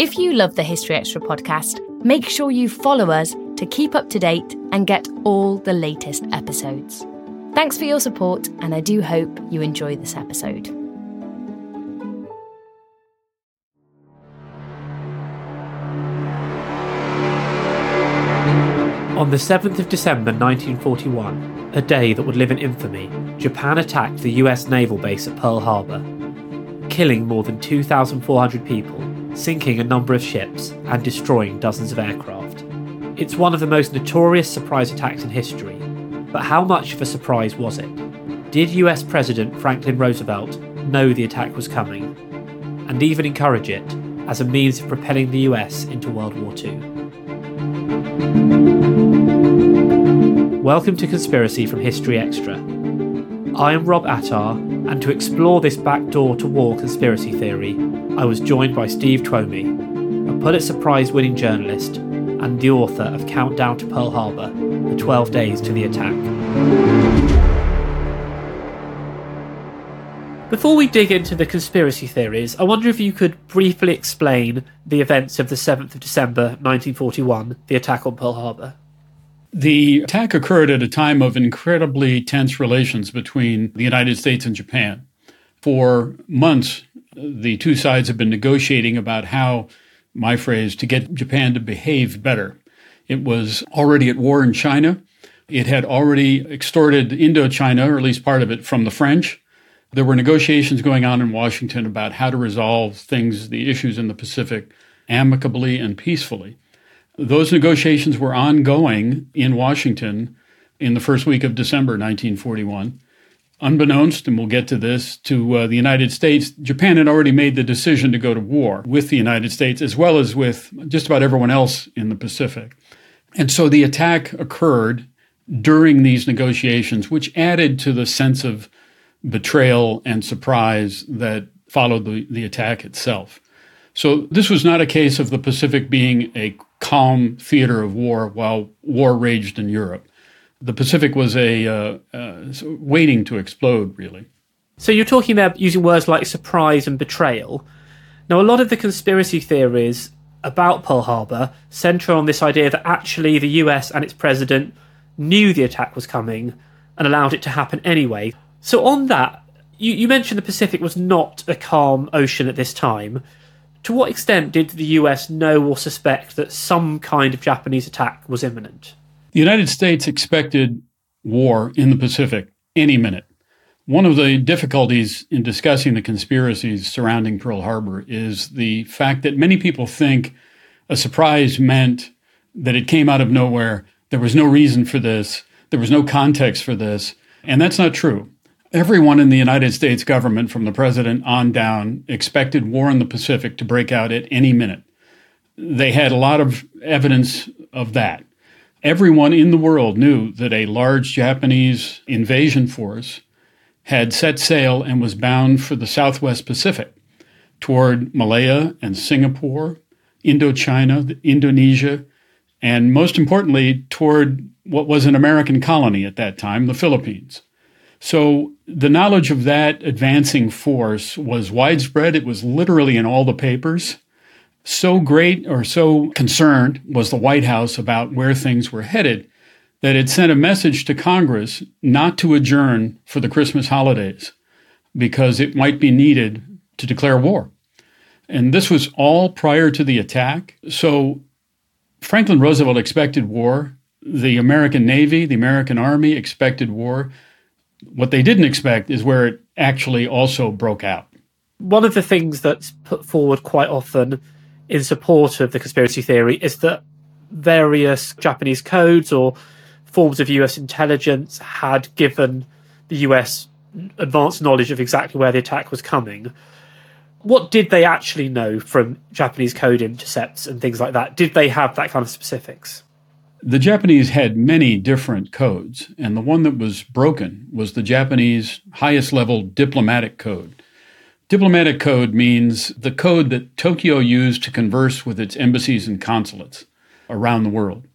If you love the History Extra podcast, make sure you follow us to keep up to date and get all the latest episodes. Thanks for your support, and I do hope you enjoy this episode. On the 7th of December 1941, a day that would live in infamy, Japan attacked the US naval base at Pearl Harbor, killing more than 2,400 people, sinking a number of ships, and destroying dozens of aircraft. It's one of the most notorious surprise attacks in history, but how much of a surprise was it? Did US President Franklin Roosevelt know the attack was coming, and even encourage it as a means of propelling the US into World War II? Welcome to Conspiracy from History Extra. I am Rob Attar, and to explore this backdoor to war conspiracy theory, I was joined by Steve Twomey, a Pulitzer Prize winning journalist and the author of Countdown to Pearl Harbor The 12 Days to the Attack. Before we dig into the conspiracy theories, I wonder if you could briefly explain the events of the 7th of December 1941, the attack on Pearl Harbor. The attack occurred at a time of incredibly tense relations between the United States and Japan. For months, the two sides have been negotiating about how, my phrase, to get Japan to behave better. It was already at war in China. It had already extorted Indochina, or at least part of it, from the French. There were negotiations going on in Washington about how to resolve things, the issues in the Pacific, amicably and peacefully. Those negotiations were ongoing in Washington in the first week of December 1941. Unbeknownst, and we'll get to this, to uh, the United States, Japan had already made the decision to go to war with the United States as well as with just about everyone else in the Pacific. And so the attack occurred during these negotiations, which added to the sense of betrayal and surprise that followed the, the attack itself. So this was not a case of the Pacific being a calm theater of war while war raged in Europe. The Pacific was a uh, uh, waiting to explode, really. So you're talking about using words like surprise and betrayal. Now, a lot of the conspiracy theories about Pearl Harbor center on this idea that actually the US and its president knew the attack was coming and allowed it to happen anyway. So, on that, you, you mentioned the Pacific was not a calm ocean at this time. To what extent did the US know or suspect that some kind of Japanese attack was imminent? The United States expected war in the Pacific any minute. One of the difficulties in discussing the conspiracies surrounding Pearl Harbor is the fact that many people think a surprise meant that it came out of nowhere. There was no reason for this. There was no context for this. And that's not true. Everyone in the United States government, from the president on down, expected war in the Pacific to break out at any minute. They had a lot of evidence of that. Everyone in the world knew that a large Japanese invasion force had set sail and was bound for the Southwest Pacific toward Malaya and Singapore, Indochina, Indonesia, and most importantly, toward what was an American colony at that time, the Philippines. So the knowledge of that advancing force was widespread. It was literally in all the papers. So great or so concerned was the White House about where things were headed that it sent a message to Congress not to adjourn for the Christmas holidays because it might be needed to declare war. And this was all prior to the attack. So Franklin Roosevelt expected war. The American Navy, the American Army expected war. What they didn't expect is where it actually also broke out. One of the things that's put forward quite often in support of the conspiracy theory is that various Japanese codes or forms of US intelligence had given the US advanced knowledge of exactly where the attack was coming. What did they actually know from Japanese code intercepts and things like that? Did they have that kind of specifics? The Japanese had many different codes, and the one that was broken was the Japanese highest level diplomatic code. Diplomatic code means the code that Tokyo used to converse with its embassies and consulates around the world.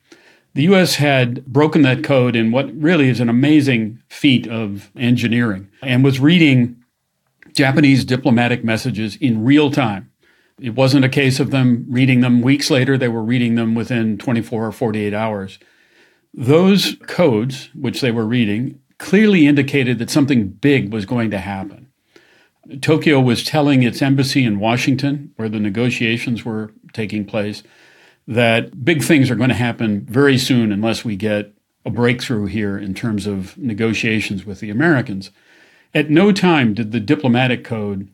The US had broken that code in what really is an amazing feat of engineering and was reading Japanese diplomatic messages in real time It wasn't a case of them reading them weeks later, they were reading them within 24 or 48 hours. Those codes, which they were reading, clearly indicated that something big was going to happen. Tokyo was telling its embassy in Washington, where the negotiations were taking place, that big things are going to happen very soon unless we get a breakthrough here in terms of negotiations with the Americans. At no time did the diplomatic code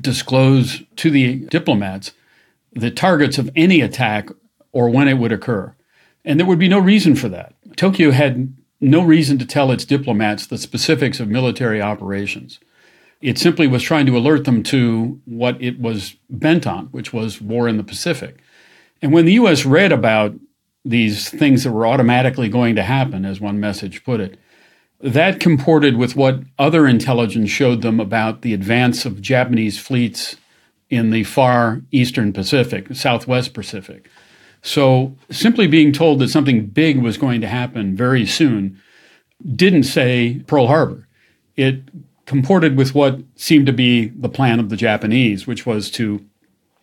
disclose to the diplomats the targets of any attack or when it would occur. And there would be no reason for that. Tokyo had no reason to tell its diplomats the specifics of military operations. It simply was trying to alert them to what it was bent on, which was war in the Pacific. And when the U.S. read about these things that were automatically going to happen, as one message put it, that comported with what other intelligence showed them about the advance of Japanese fleets in the far eastern Pacific, southwest Pacific. So simply being told that something big was going to happen very soon didn't say Pearl Harbor. It comported with what seemed to be the plan of the Japanese, which was to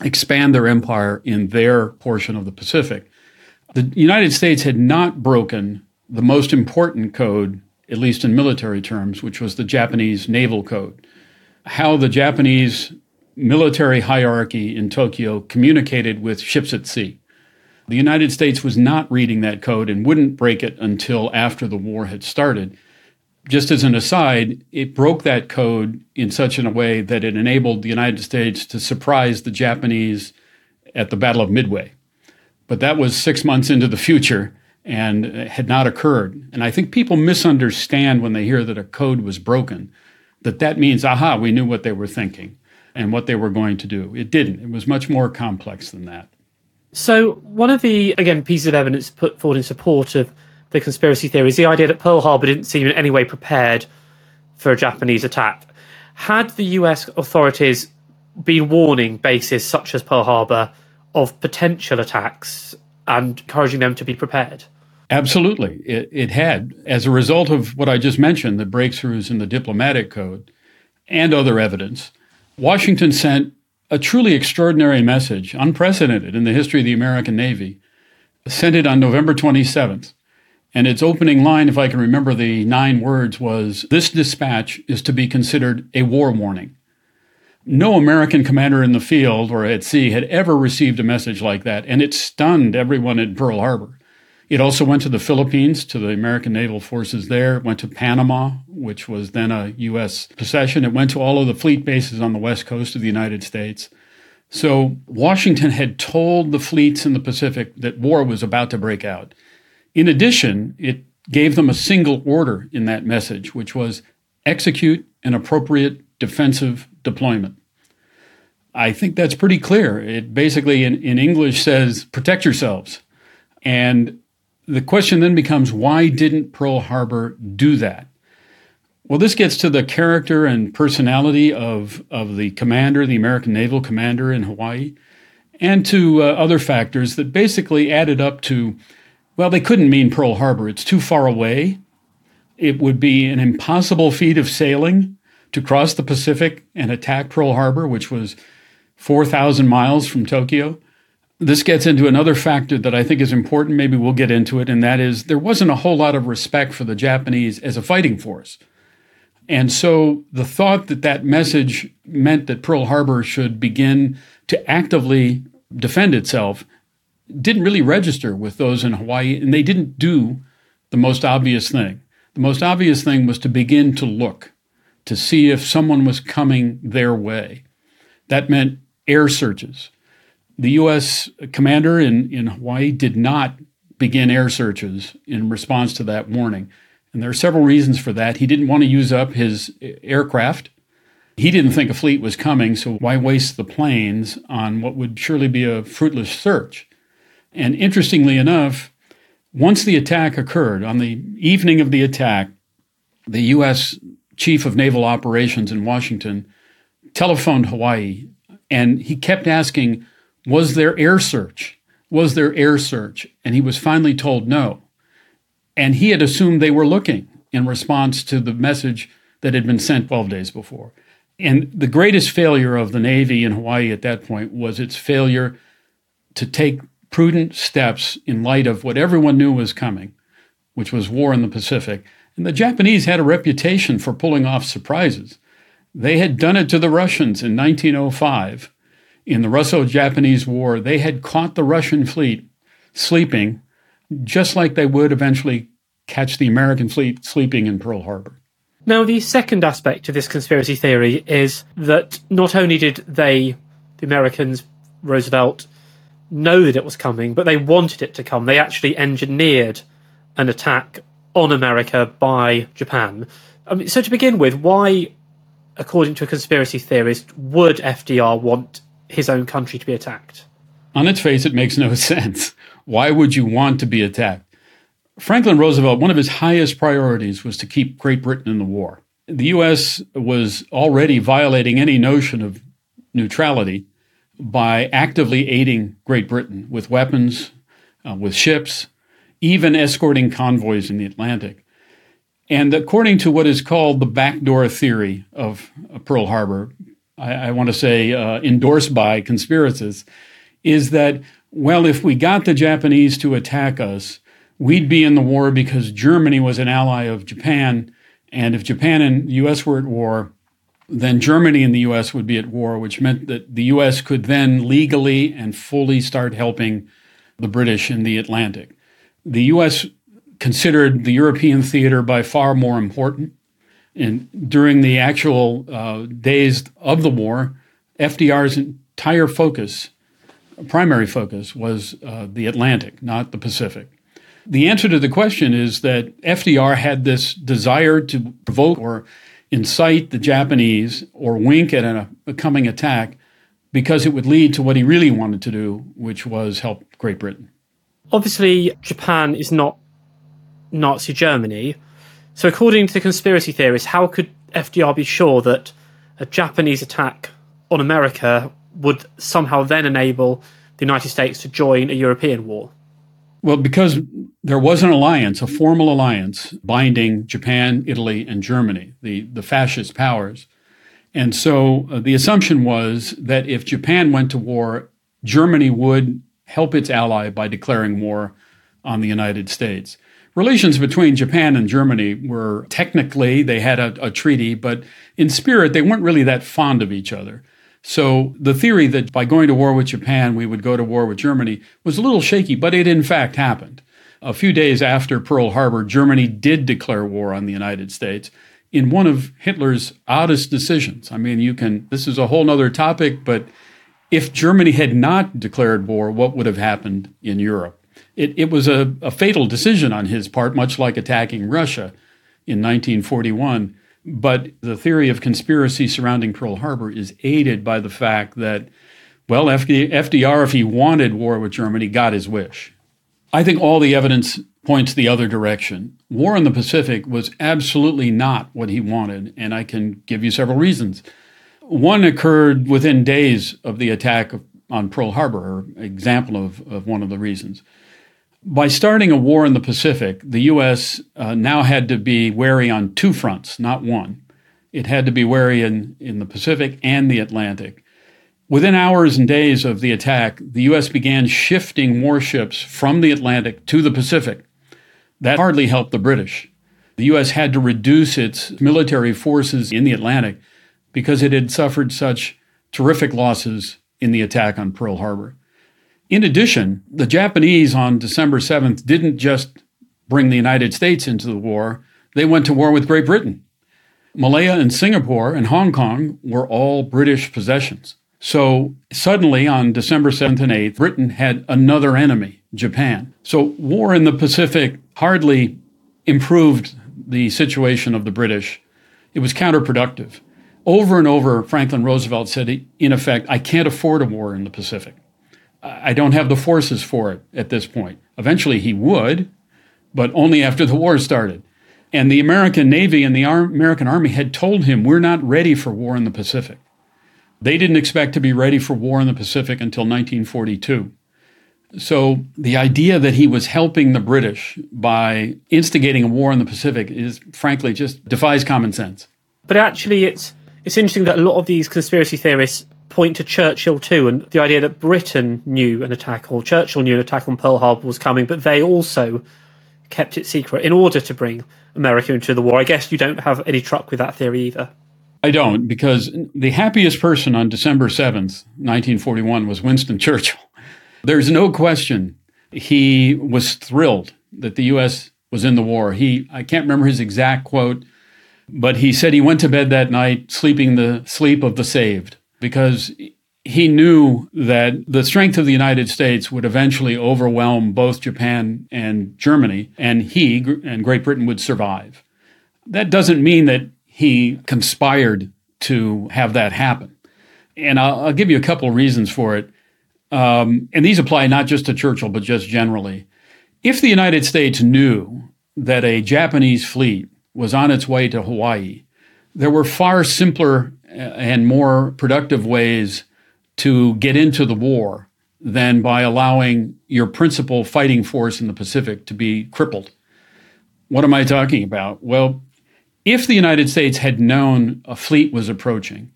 expand their empire in their portion of the Pacific. The United States had not broken the most important code at least in military terms, which was the Japanese Naval Code. How the Japanese military hierarchy in Tokyo communicated with ships at sea. The United States was not reading that code and wouldn't break it until after the war had started. Just as an aside, it broke that code in such a way that it enabled the United States to surprise the Japanese at the Battle of Midway. But that was six months into the future, and had not occurred. And I think people misunderstand when they hear that a code was broken, that that means, aha, we knew what they were thinking and what they were going to do. It didn't. It was much more complex than that. So, one of the, again, pieces of evidence put forward in support of the conspiracy theory is the idea that Pearl Harbor didn't seem in any way prepared for a Japanese attack. Had the US authorities been warning bases such as Pearl Harbor of potential attacks and encouraging them to be prepared? Absolutely. It, it had. As a result of what I just mentioned, the breakthroughs in the diplomatic code and other evidence, Washington sent a truly extraordinary message, unprecedented in the history of the American Navy, sent it on November 27th. And its opening line, if I can remember the nine words, was This dispatch is to be considered a war warning. No American commander in the field or at sea had ever received a message like that, and it stunned everyone at Pearl Harbor. It also went to the Philippines, to the American naval forces there. It went to Panama, which was then a U.S. possession. It went to all of the fleet bases on the west coast of the United States. So Washington had told the fleets in the Pacific that war was about to break out. In addition, it gave them a single order in that message, which was execute an appropriate defensive deployment. I think that's pretty clear. It basically, in, in English, says protect yourselves. And the question then becomes why didn't Pearl Harbor do that? Well, this gets to the character and personality of, of the commander, the American naval commander in Hawaii, and to uh, other factors that basically added up to well, they couldn't mean Pearl Harbor. It's too far away. It would be an impossible feat of sailing to cross the Pacific and attack Pearl Harbor, which was 4,000 miles from Tokyo this gets into another factor that I think is important. Maybe we'll get into it, and that is there wasn't a whole lot of respect for the Japanese as a fighting force. And so the thought that that message meant that Pearl Harbor should begin to actively defend itself didn't really register with those in Hawaii, and they didn't do the most obvious thing. The most obvious thing was to begin to look to see if someone was coming their way. That meant air searches the U.S. commander in, in Hawaii did not begin air searches in response to that warning. And there are several reasons for that. He didn't want to use up his aircraft. He didn't think a fleet was coming, so why waste the planes on what would surely be a fruitless search? And interestingly enough, once the attack occurred, on the evening of the attack, the U.S. Chief of Naval Operations in Washington telephoned Hawaii, and he kept asking, was there air search? Was there air search? And he was finally told no. And he had assumed they were looking in response to the message that had been sent 12 days before. And the greatest failure of the Navy in Hawaii at that point was its failure to take prudent steps in light of what everyone knew was coming, which was war in the Pacific. And the Japanese had a reputation for pulling off surprises. They had done it to the Russians in 1905 in the Russo Japanese War. They had caught the Russian fleet sleeping, just like they would eventually catch the American fleet sleeping in Pearl Harbor. Now, the second aspect of this conspiracy theory is that not only did they, the Americans, Roosevelt, know that it was coming, but they wanted it to come. They actually engineered an attack on America by Japan. I mean, so to begin with, why, according to a conspiracy theorist, would FDR want his own country to be attacked? On its face, it makes no sense. Why would you want to be attacked? Franklin Roosevelt, one of his highest priorities was to keep Great Britain in the war. The U.S. was already violating any notion of neutrality by actively aiding Great Britain with weapons, uh, with ships, even escorting convoys in the Atlantic. And according to what is called the backdoor theory of Pearl Harbor, I, I want to say uh, endorsed by conspiracists, is that, well, if we got the Japanese to attack us, we'd be in the war because Germany was an ally of Japan. And if Japan and the US were at war, then Germany and the US would be at war, which meant that the US could then legally and fully start helping the British in the Atlantic. The US considered the European theater by far more important. And during the actual uh, days of the war, FDR's entire focus, primary focus, was uh, the Atlantic, not the Pacific. The answer to the question is that FDR had this desire to provoke or incite the Japanese or wink at a, a coming attack because it would lead to what he really wanted to do, which was help Great Britain. Obviously, Japan is not Nazi Germany. So, according to the conspiracy theorists, how could FDR be sure that a Japanese attack on America would somehow then enable the United States to join a European war? Well, because there was an alliance, a formal alliance binding Japan, Italy, and Germany, the, the fascist powers. And so uh, the assumption was that if Japan went to war, Germany would help its ally by declaring war on the United States. Relations between Japan and Germany were technically, they had a, a treaty, but in spirit, they weren't really that fond of each other. So the theory that by going to war with Japan, we would go to war with Germany was a little shaky, but it in fact happened. A few days after Pearl Harbor, Germany did declare war on the United States in one of Hitler's oddest decisions. I mean, you can, this is a whole other topic, but if Germany had not declared war, what would have happened in Europe? It, it was a, a fatal decision on his part, much like attacking Russia in 1941. But the theory of conspiracy surrounding Pearl Harbor is aided by the fact that, well, FDR, if he wanted war with Germany, got his wish. I think all the evidence points the other direction. War in the Pacific was absolutely not what he wanted, and I can give you several reasons. One occurred within days of the attack on Pearl Harbor, or example of, of one of the reasons. By starting a war in the Pacific, the U.S. Uh, now had to be wary on two fronts, not one. It had to be wary in, in the Pacific and the Atlantic. Within hours and days of the attack, the U.S. began shifting warships from the Atlantic to the Pacific. That hardly helped the British. The U.S. had to reduce its military forces in the Atlantic because it had suffered such terrific losses in the attack on Pearl Harbor. In addition, the Japanese on December 7th didn't just bring the United States into the war, they went to war with Great Britain. Malaya and Singapore and Hong Kong were all British possessions. So suddenly on December 7th and 8th, Britain had another enemy, Japan. So war in the Pacific hardly improved the situation of the British. It was counterproductive. Over and over, Franklin Roosevelt said, in effect, I can't afford a war in the Pacific. I don't have the forces for it at this point. Eventually he would, but only after the war started. And the American Navy and the Ar- American Army had told him, We're not ready for war in the Pacific. They didn't expect to be ready for war in the Pacific until 1942. So the idea that he was helping the British by instigating a war in the Pacific is frankly just defies common sense. But actually, it's it's interesting that a lot of these conspiracy theorists point to Churchill too, and the idea that Britain knew an attack or Churchill knew an attack on Pearl Harbor was coming, but they also kept it secret in order to bring America into the war. I guess you don't have any truck with that theory either. I don't, because the happiest person on December 7th, 1941, was Winston Churchill. There's no question he was thrilled that the U.S. was in the war. He, I can't remember his exact quote, but he said he went to bed that night sleeping the sleep of the saved because he knew that the strength of the United States would eventually overwhelm both Japan and Germany, and he and Great Britain would survive. That doesn't mean that he conspired to have that happen. And I'll, I'll give you a couple of reasons for it. Um, and these apply not just to Churchill, but just generally. If the United States knew that a Japanese fleet was on its way to Hawaii, there were far simpler and more productive ways to get into the war than by allowing your principal fighting force in the Pacific to be crippled. What am I talking about? Well, if the United States had known a fleet was approaching,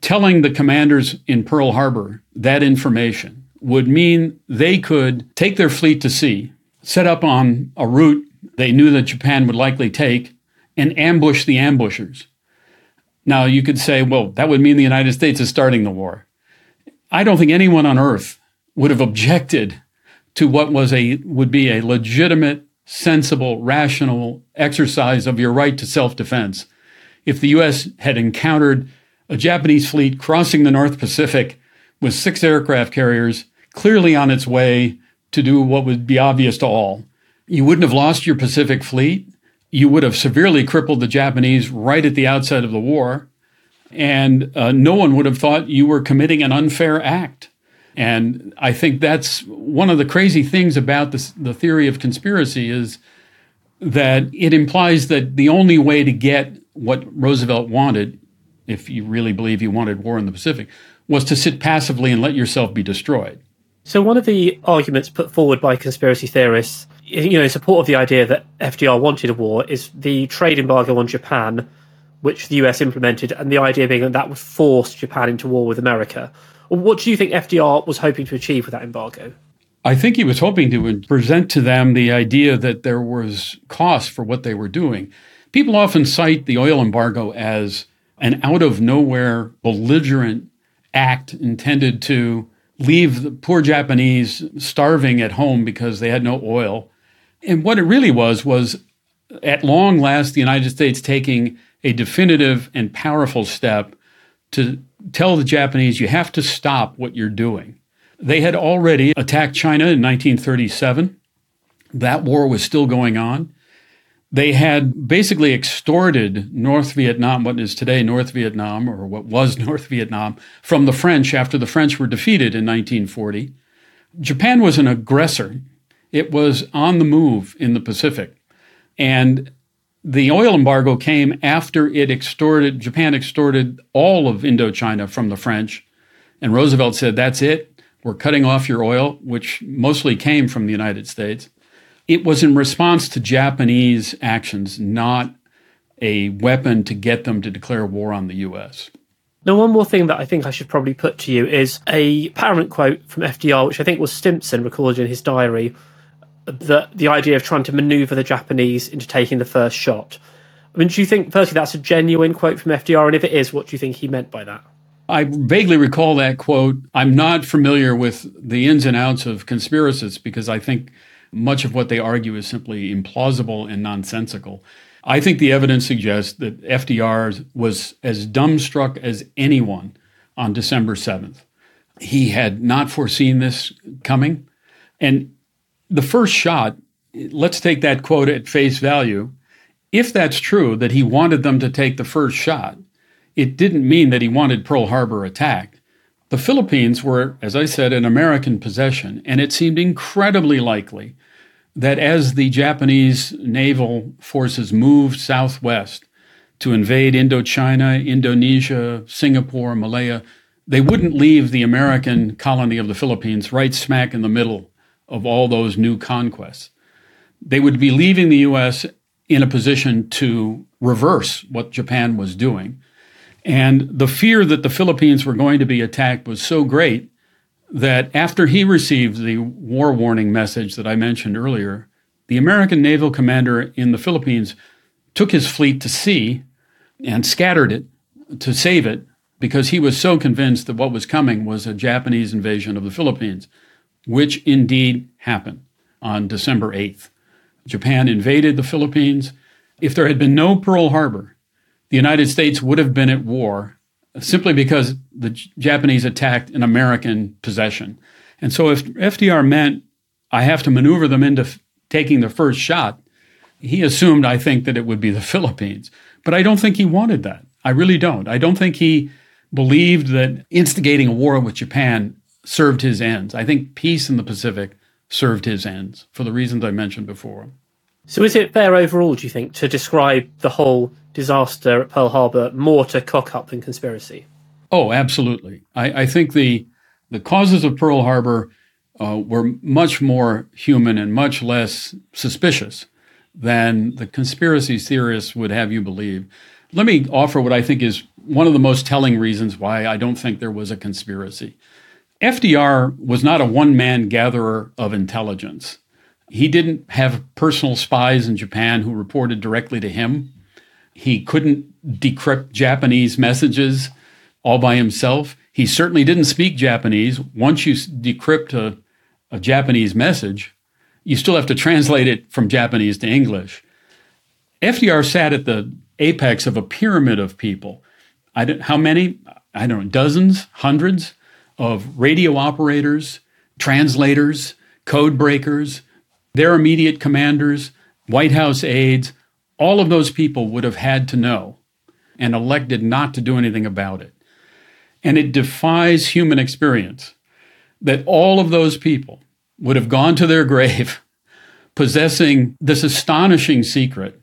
telling the commanders in Pearl Harbor that information would mean they could take their fleet to sea, set up on a route they knew that Japan would likely take, and ambush the ambushers. Now, you could say, well, that would mean the United States is starting the war. I don't think anyone on earth would have objected to what was a would be a legitimate, sensible, rational exercise of your right to self-defense if the US had encountered a Japanese fleet crossing the North Pacific with six aircraft carriers clearly on its way to do what would be obvious to all. You wouldn't have lost your Pacific fleet you would have severely crippled the Japanese right at the outset of the war. And uh, no one would have thought you were committing an unfair act. And I think that's one of the crazy things about this, the theory of conspiracy is that it implies that the only way to get what Roosevelt wanted, if you really believe he wanted war in the Pacific, was to sit passively and let yourself be destroyed. So, one of the arguments put forward by conspiracy theorists you know, in support of the idea that FDR wanted a war is the trade embargo on Japan, which the US implemented, and the idea being that that would force Japan into war with America. What do you think FDR was hoping to achieve with that embargo? I think he was hoping to present to them the idea that there was cost for what they were doing. People often cite the oil embargo as an out of nowhere belligerent act intended to leave the poor Japanese starving at home because they had no oil and what it really was was at long last the United States taking a definitive and powerful step to tell the Japanese you have to stop what you're doing. They had already attacked China in 1937. That war was still going on. They had basically extorted North Vietnam, what is today North Vietnam, or what was North Vietnam, from the French after the French were defeated in 1940. Japan was an aggressor. It was on the move in the Pacific. And the oil embargo came after it extorted, Japan extorted all of Indochina from the French. And Roosevelt said, That's it. We're cutting off your oil, which mostly came from the United States. It was in response to Japanese actions, not a weapon to get them to declare war on the US. Now, one more thing that I think I should probably put to you is a apparent quote from FDR, which I think was Stimson recorded in his diary, the the idea of trying to maneuver the Japanese into taking the first shot. I mean, do you think, firstly, that's a genuine quote from FDR? And if it is, what do you think he meant by that? I vaguely recall that quote. I'm not familiar with the ins and outs of conspiracists because I think much of what they argue is simply implausible and nonsensical. I think the evidence suggests that FDR was as dumbstruck as anyone on December 7th. He had not foreseen this coming. And the first shot, let's take that quote at face value. If that's true, that he wanted them to take the first shot, it didn't mean that he wanted Pearl Harbor attacked. The Philippines were, as I said, an American possession, and it seemed incredibly likely that as the Japanese naval forces moved southwest to invade Indochina, Indonesia, Singapore, Malaya, they wouldn't leave the American colony of the Philippines right smack in the middle of all those new conquests. They would be leaving the US in a position to reverse what Japan was doing. And the fear that the Philippines were going to be attacked was so great that after he received the war warning message that I mentioned earlier, the American naval commander in the Philippines took his fleet to sea and scattered it to save it because he was so convinced that what was coming was a Japanese invasion of the Philippines, which indeed happened on December 8th. Japan invaded the Philippines. If there had been no Pearl Harbor, the United States would have been at war simply because the Japanese attacked an American possession. And so if FDR meant I have to maneuver them into f- taking the first shot, he assumed, I think, that it would be the Philippines. But I don't think he wanted that. I really don't. I don't think he believed that instigating a war with Japan served his ends. I think peace in the Pacific served his ends for the reasons I mentioned before. So, is it fair overall, do you think, to describe the whole disaster at Pearl Harbor more to cock up than conspiracy? Oh, absolutely. I, I think the the causes of Pearl Harbor uh, were much more human and much less suspicious than the conspiracy theorists would have you believe. Let me offer what I think is one of the most telling reasons why I don't think there was a conspiracy. FDR was not a one man gatherer of intelligence. He didn't have personal spies in Japan who reported directly to him. He couldn't decrypt Japanese messages all by himself. He certainly didn't speak Japanese. Once you decrypt a, a Japanese message, you still have to translate it from Japanese to English. FDR sat at the apex of a pyramid of people. I don't, how many? I don't know, dozens, hundreds of radio operators, translators, code breakers, their immediate commanders, White House aides, all of those people would have had to know and elected not to do anything about it. And it defies human experience that all of those people would have gone to their grave possessing this astonishing secret,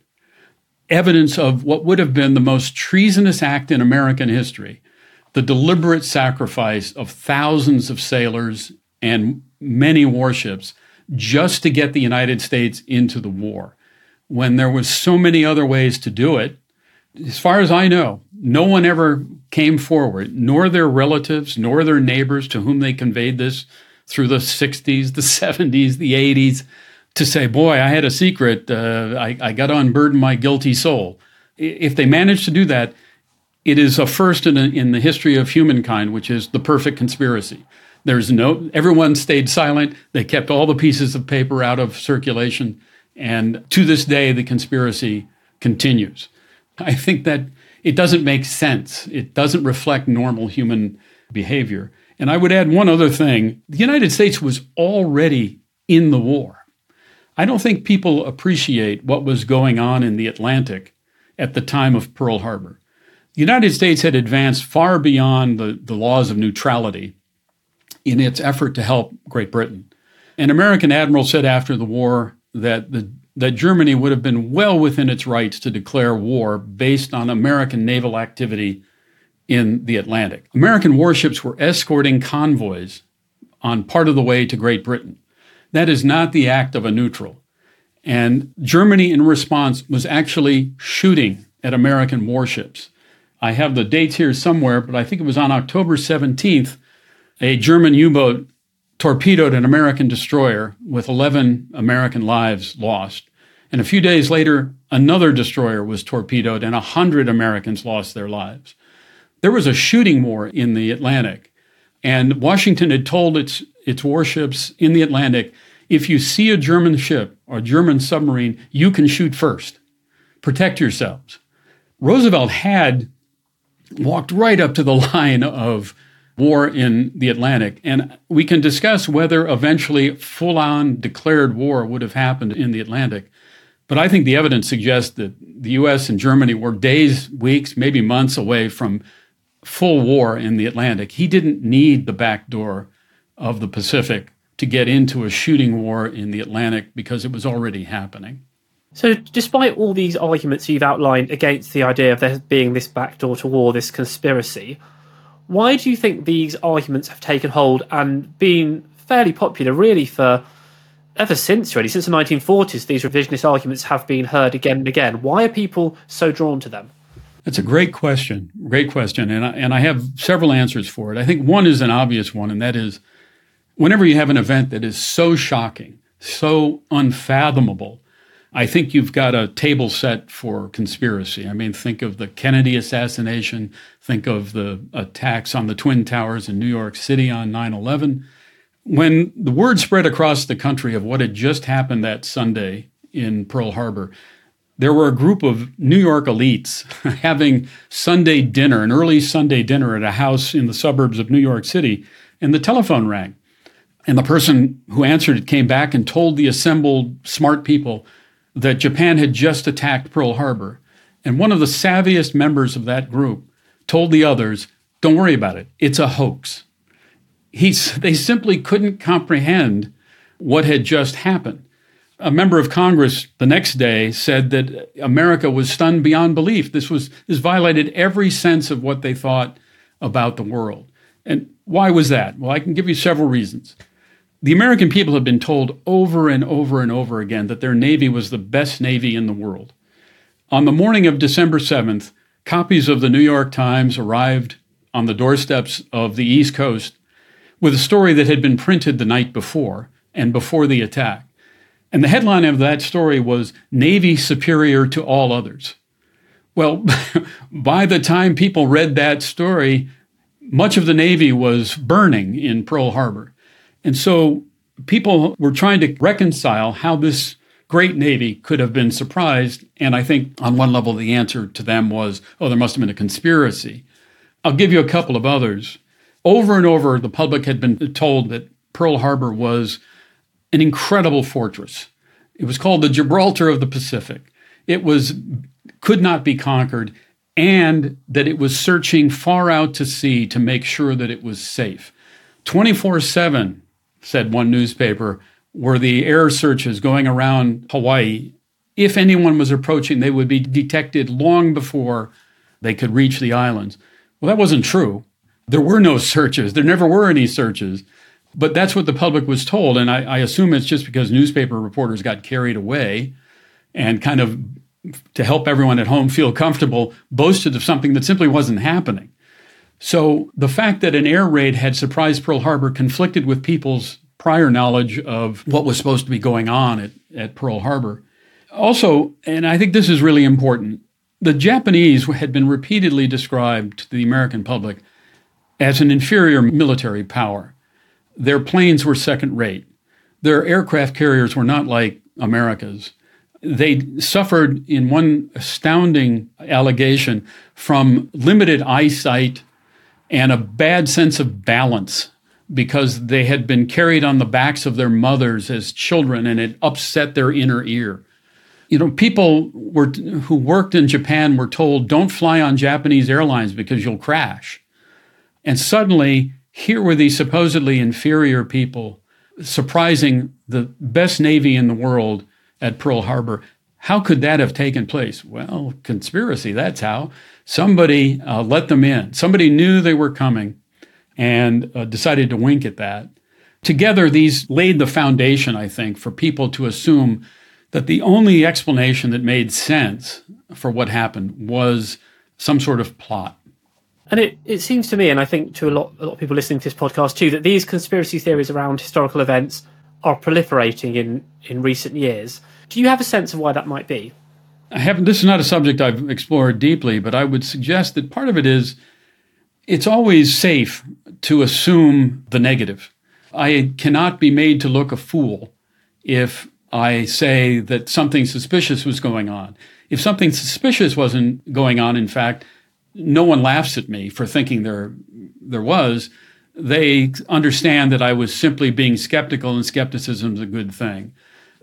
evidence of what would have been the most treasonous act in American history the deliberate sacrifice of thousands of sailors and many warships just to get the United States into the war when there was so many other ways to do it. As far as I know, no one ever came forward, nor their relatives, nor their neighbors to whom they conveyed this through the 60s, the 70s, the 80s, to say, Boy, I had a secret. Uh, I, I got to unburden my guilty soul. If they managed to do that, it is a first in, a, in the history of humankind, which is the perfect conspiracy. There's no, everyone stayed silent. They kept all the pieces of paper out of circulation. And to this day, the conspiracy continues. I think that it doesn't make sense. It doesn't reflect normal human behavior. And I would add one other thing the United States was already in the war. I don't think people appreciate what was going on in the Atlantic at the time of Pearl Harbor. The United States had advanced far beyond the, the laws of neutrality in its effort to help Great Britain. An American admiral said after the war that the that Germany would have been well within its rights to declare war based on American naval activity in the Atlantic. American warships were escorting convoys on part of the way to Great Britain. That is not the act of a neutral. And Germany, in response, was actually shooting at American warships. I have the dates here somewhere, but I think it was on October 17th a German U boat torpedoed an American destroyer with 11 American lives lost. And a few days later, another destroyer was torpedoed and 100 Americans lost their lives. There was a shooting war in the Atlantic, and Washington had told its, its warships in the Atlantic if you see a German ship or a German submarine, you can shoot first. Protect yourselves. Roosevelt had walked right up to the line of war in the Atlantic. And we can discuss whether eventually full on declared war would have happened in the Atlantic. But I think the evidence suggests that the US and Germany were days, weeks, maybe months away from full war in the Atlantic. He didn't need the back door of the Pacific to get into a shooting war in the Atlantic because it was already happening. So, despite all these arguments you've outlined against the idea of there being this backdoor to war, this conspiracy, why do you think these arguments have taken hold and been fairly popular, really, for ever since, really? Since the 1940s, these revisionist arguments have been heard again and again. Why are people so drawn to them? That's a great question. Great question. And I, and I have several answers for it. I think one is an obvious one, and that is whenever you have an event that is so shocking, so unfathomable, I think you've got a table set for conspiracy. I mean, think of the Kennedy assassination, think of the attacks on the Twin Towers in New York City on 9 11. When the word spread across the country of what had just happened that Sunday in Pearl Harbor, there were a group of New York elites having Sunday dinner, an early Sunday dinner at a house in the suburbs of New York City, and the telephone rang. And the person who answered it came back and told the assembled smart people that Japan had just attacked Pearl Harbor. And one of the savviest members of that group told the others, Don't worry about it, it's a hoax. He's, they simply couldn't comprehend what had just happened. A member of Congress the next day said that America was stunned beyond belief. This was this violated every sense of what they thought about the world. And why was that? Well, I can give you several reasons. The American people have been told over and over and over again that their Navy was the best Navy in the world. On the morning of December 7th, copies of the New York Times arrived on the doorsteps of the East Coast with a story that had been printed the night before and before the attack. And the headline of that story was Navy Superior to All Others. Well, by the time people read that story, much of the Navy was burning in Pearl Harbor. And so people were trying to reconcile how this great Navy could have been surprised. And I think on one level, the answer to them was, oh, there must have been a conspiracy. I'll give you a couple of others. Over and over, the public had been told that Pearl Harbor was an incredible fortress. It was called the Gibraltar of the Pacific. It was could not be conquered and that it was searching far out to sea to make sure that it was safe. 24/7 said one newspaper, were the air searches going around Hawaii. If anyone was approaching, they would be detected long before they could reach the islands. Well, that wasn't true. There were no searches. There never were any searches. But that's what the public was told. And I, I assume it's just because newspaper reporters got carried away and kind of, to help everyone at home feel comfortable, boasted of something that simply wasn't happening. So the fact that an air raid had surprised Pearl Harbor conflicted with people's prior knowledge of what was supposed to be going on at, at Pearl Harbor. Also, and I think this is really important, the Japanese had been repeatedly described to the American public as an inferior military power. Their planes were second rate. Their aircraft carriers were not like America's. They suffered, in one astounding allegation, from limited eyesight and a bad sense of balance because they had been carried on the backs of their mothers as children and it upset their inner ear. You know, people were who worked in Japan were told don't fly on Japanese airlines because you'll crash. And suddenly, here were these supposedly inferior people surprising the best navy in the world at Pearl Harbor. How could that have taken place? Well, conspiracy, that's how. Somebody uh, let them in. Somebody knew they were coming and uh, decided to wink at that. Together, these laid the foundation, I think, for people to assume that the only explanation that made sense for what happened was some sort of plot. And it, it seems to me, and I think to a lot, a lot of people listening to this podcast too, that these conspiracy theories around historical events are proliferating in, in recent years. Do you have a sense of why that might be? I haven't. This is not a subject I've explored deeply, but I would suggest that part of it is it's always safe to assume the negative. I cannot be made to look a fool if I say that something suspicious was going on. If something suspicious wasn't going on, in fact, no one laughs at me for thinking there there was. They understand that I was simply being skeptical, and skepticism is a good thing.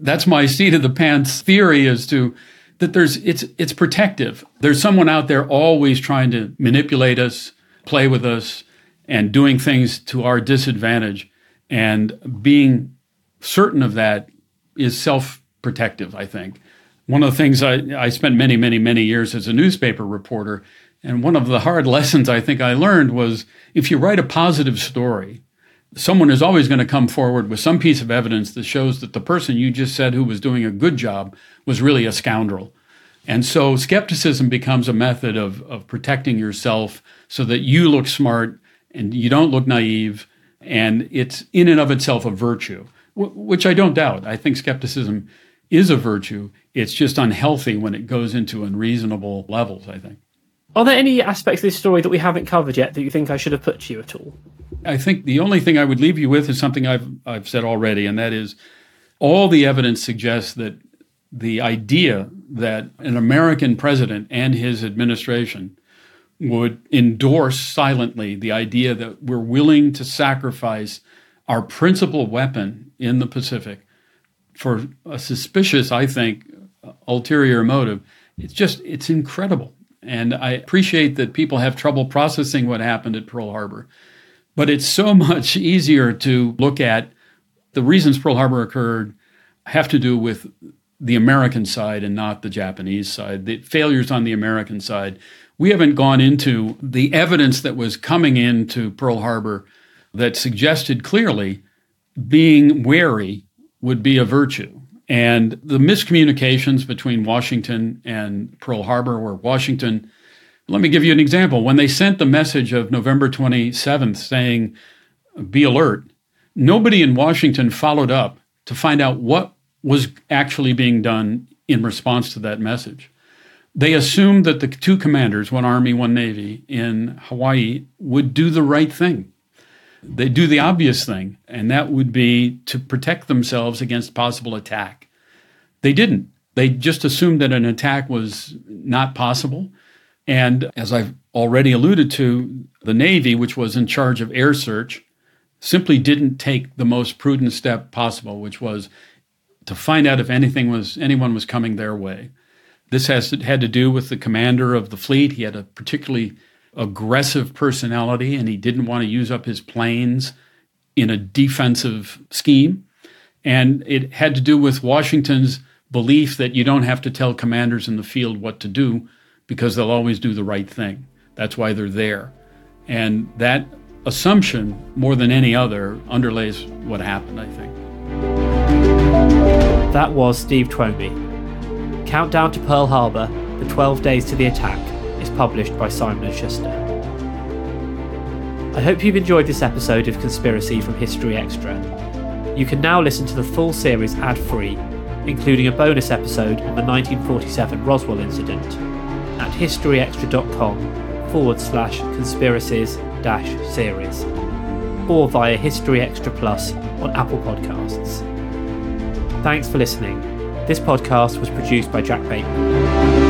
That's my seat of the pants theory as to that there's it's it's protective. There's someone out there always trying to manipulate us, play with us, and doing things to our disadvantage. And being certain of that is self protective, I think. One of the things I, I spent many, many, many years as a newspaper reporter, and one of the hard lessons I think I learned was if you write a positive story, someone is always going to come forward with some piece of evidence that shows that the person you just said who was doing a good job was really a scoundrel. And so skepticism becomes a method of, of protecting yourself so that you look smart and you don't look naive. And it's in and of itself a virtue, which I don't doubt. I think skepticism is a virtue. It's just unhealthy when it goes into unreasonable levels, I think. Are there any aspects of this story that we haven't covered yet that you think I should have put to you at all? I think the only thing I would leave you with is something I've I've said already, and that is all the evidence suggests that the idea that an American president and his administration would endorse silently the idea that we're willing to sacrifice our principal weapon in the Pacific for a suspicious, I think, ulterior motive. It's just, it's incredible. And I appreciate that people have trouble processing what happened at Pearl Harbor. But it's so much easier to look at the reasons Pearl Harbor occurred have to do with the American side and not the Japanese side, the failures on the American side. We haven't gone into the evidence that was coming into Pearl Harbor that suggested clearly being wary would be a virtue. And the miscommunications between Washington and Pearl Harbor, where Washington, let me give you an example. When they sent the message of November 27th saying, be alert, nobody in Washington followed up to find out what was actually being done in response to that message. They assumed that the two commanders, one Army, one Navy, in Hawaii, would do the right thing. They do the obvious thing, and that would be to protect themselves against possible attack. They didn't. They just assumed that an attack was not possible. And as I've already alluded to, the Navy, which was in charge of air search, simply didn't take the most prudent step possible, which was to find out if anything was anyone was coming their way. This has had to do with the commander of the fleet. He had a particularly aggressive personality, and he didn't want to use up his planes in a defensive scheme. And it had to do with Washington's belief that you don't have to tell commanders in the field what to do because they'll always do the right thing. That's why they're there. And that assumption, more than any other, underlays what happened, I think. That was Steve Twomey. Countdown to Pearl Harbor, The 12 Days to the Attack, is published by Simon & Schuster. I hope you've enjoyed this episode of Conspiracy from History Extra. You can now listen to the full series ad free, including a bonus episode on the 1947 Roswell incident, at historyextra.com forward slash conspiracies dash series, or via History Extra Plus on Apple Podcasts. Thanks for listening. This podcast was produced by Jack Bateman.